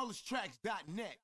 flawlesstracks.net.